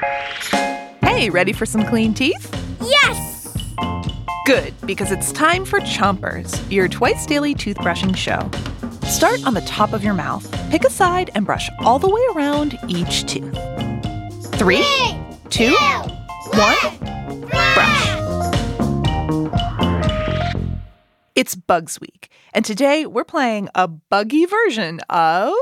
Hey, ready for some clean teeth? Yes! Good, because it's time for Chompers, your twice daily toothbrushing show. Start on the top of your mouth, pick a side, and brush all the way around each tooth. Three, two, one, brush. It's Bugs Week, and today we're playing a buggy version of.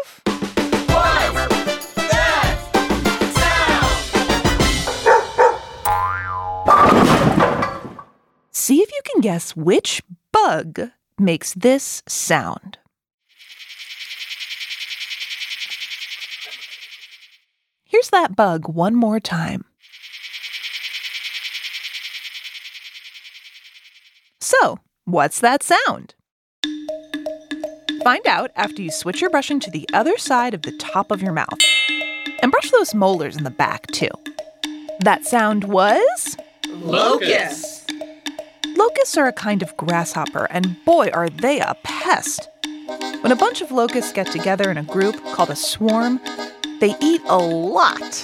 You can guess which bug makes this sound. Here's that bug one more time. So, what's that sound? Find out after you switch your brushing to the other side of the top of your mouth. And brush those molars in the back, too. That sound was. Locust. Locusts are a kind of grasshopper, and boy, are they a pest. When a bunch of locusts get together in a group called a swarm, they eat a lot.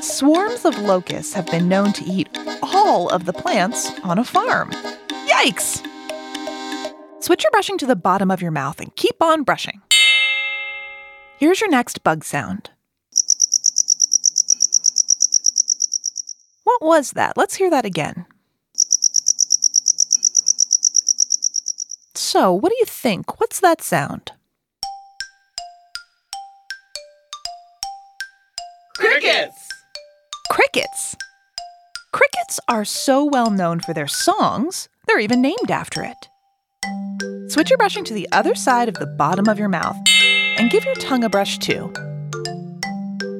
Swarms of locusts have been known to eat all of the plants on a farm. Yikes! Switch your brushing to the bottom of your mouth and keep on brushing. Here's your next bug sound. What was that? Let's hear that again. So, what do you think? What's that sound? Crickets. Crickets. Crickets are so well known for their songs, they're even named after it. Switch your brushing to the other side of the bottom of your mouth and give your tongue a brush too.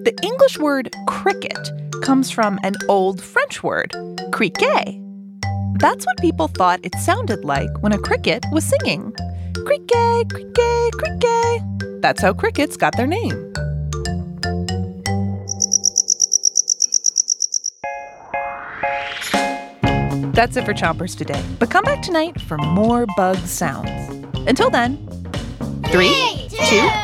The English word cricket comes from an old French word, criquet. That's what people thought it sounded like when a cricket was singing. Criquet, criquet, criquet. That's how crickets got their name. That's it for Chompers today, but come back tonight for more bug sounds. Until then, three, two,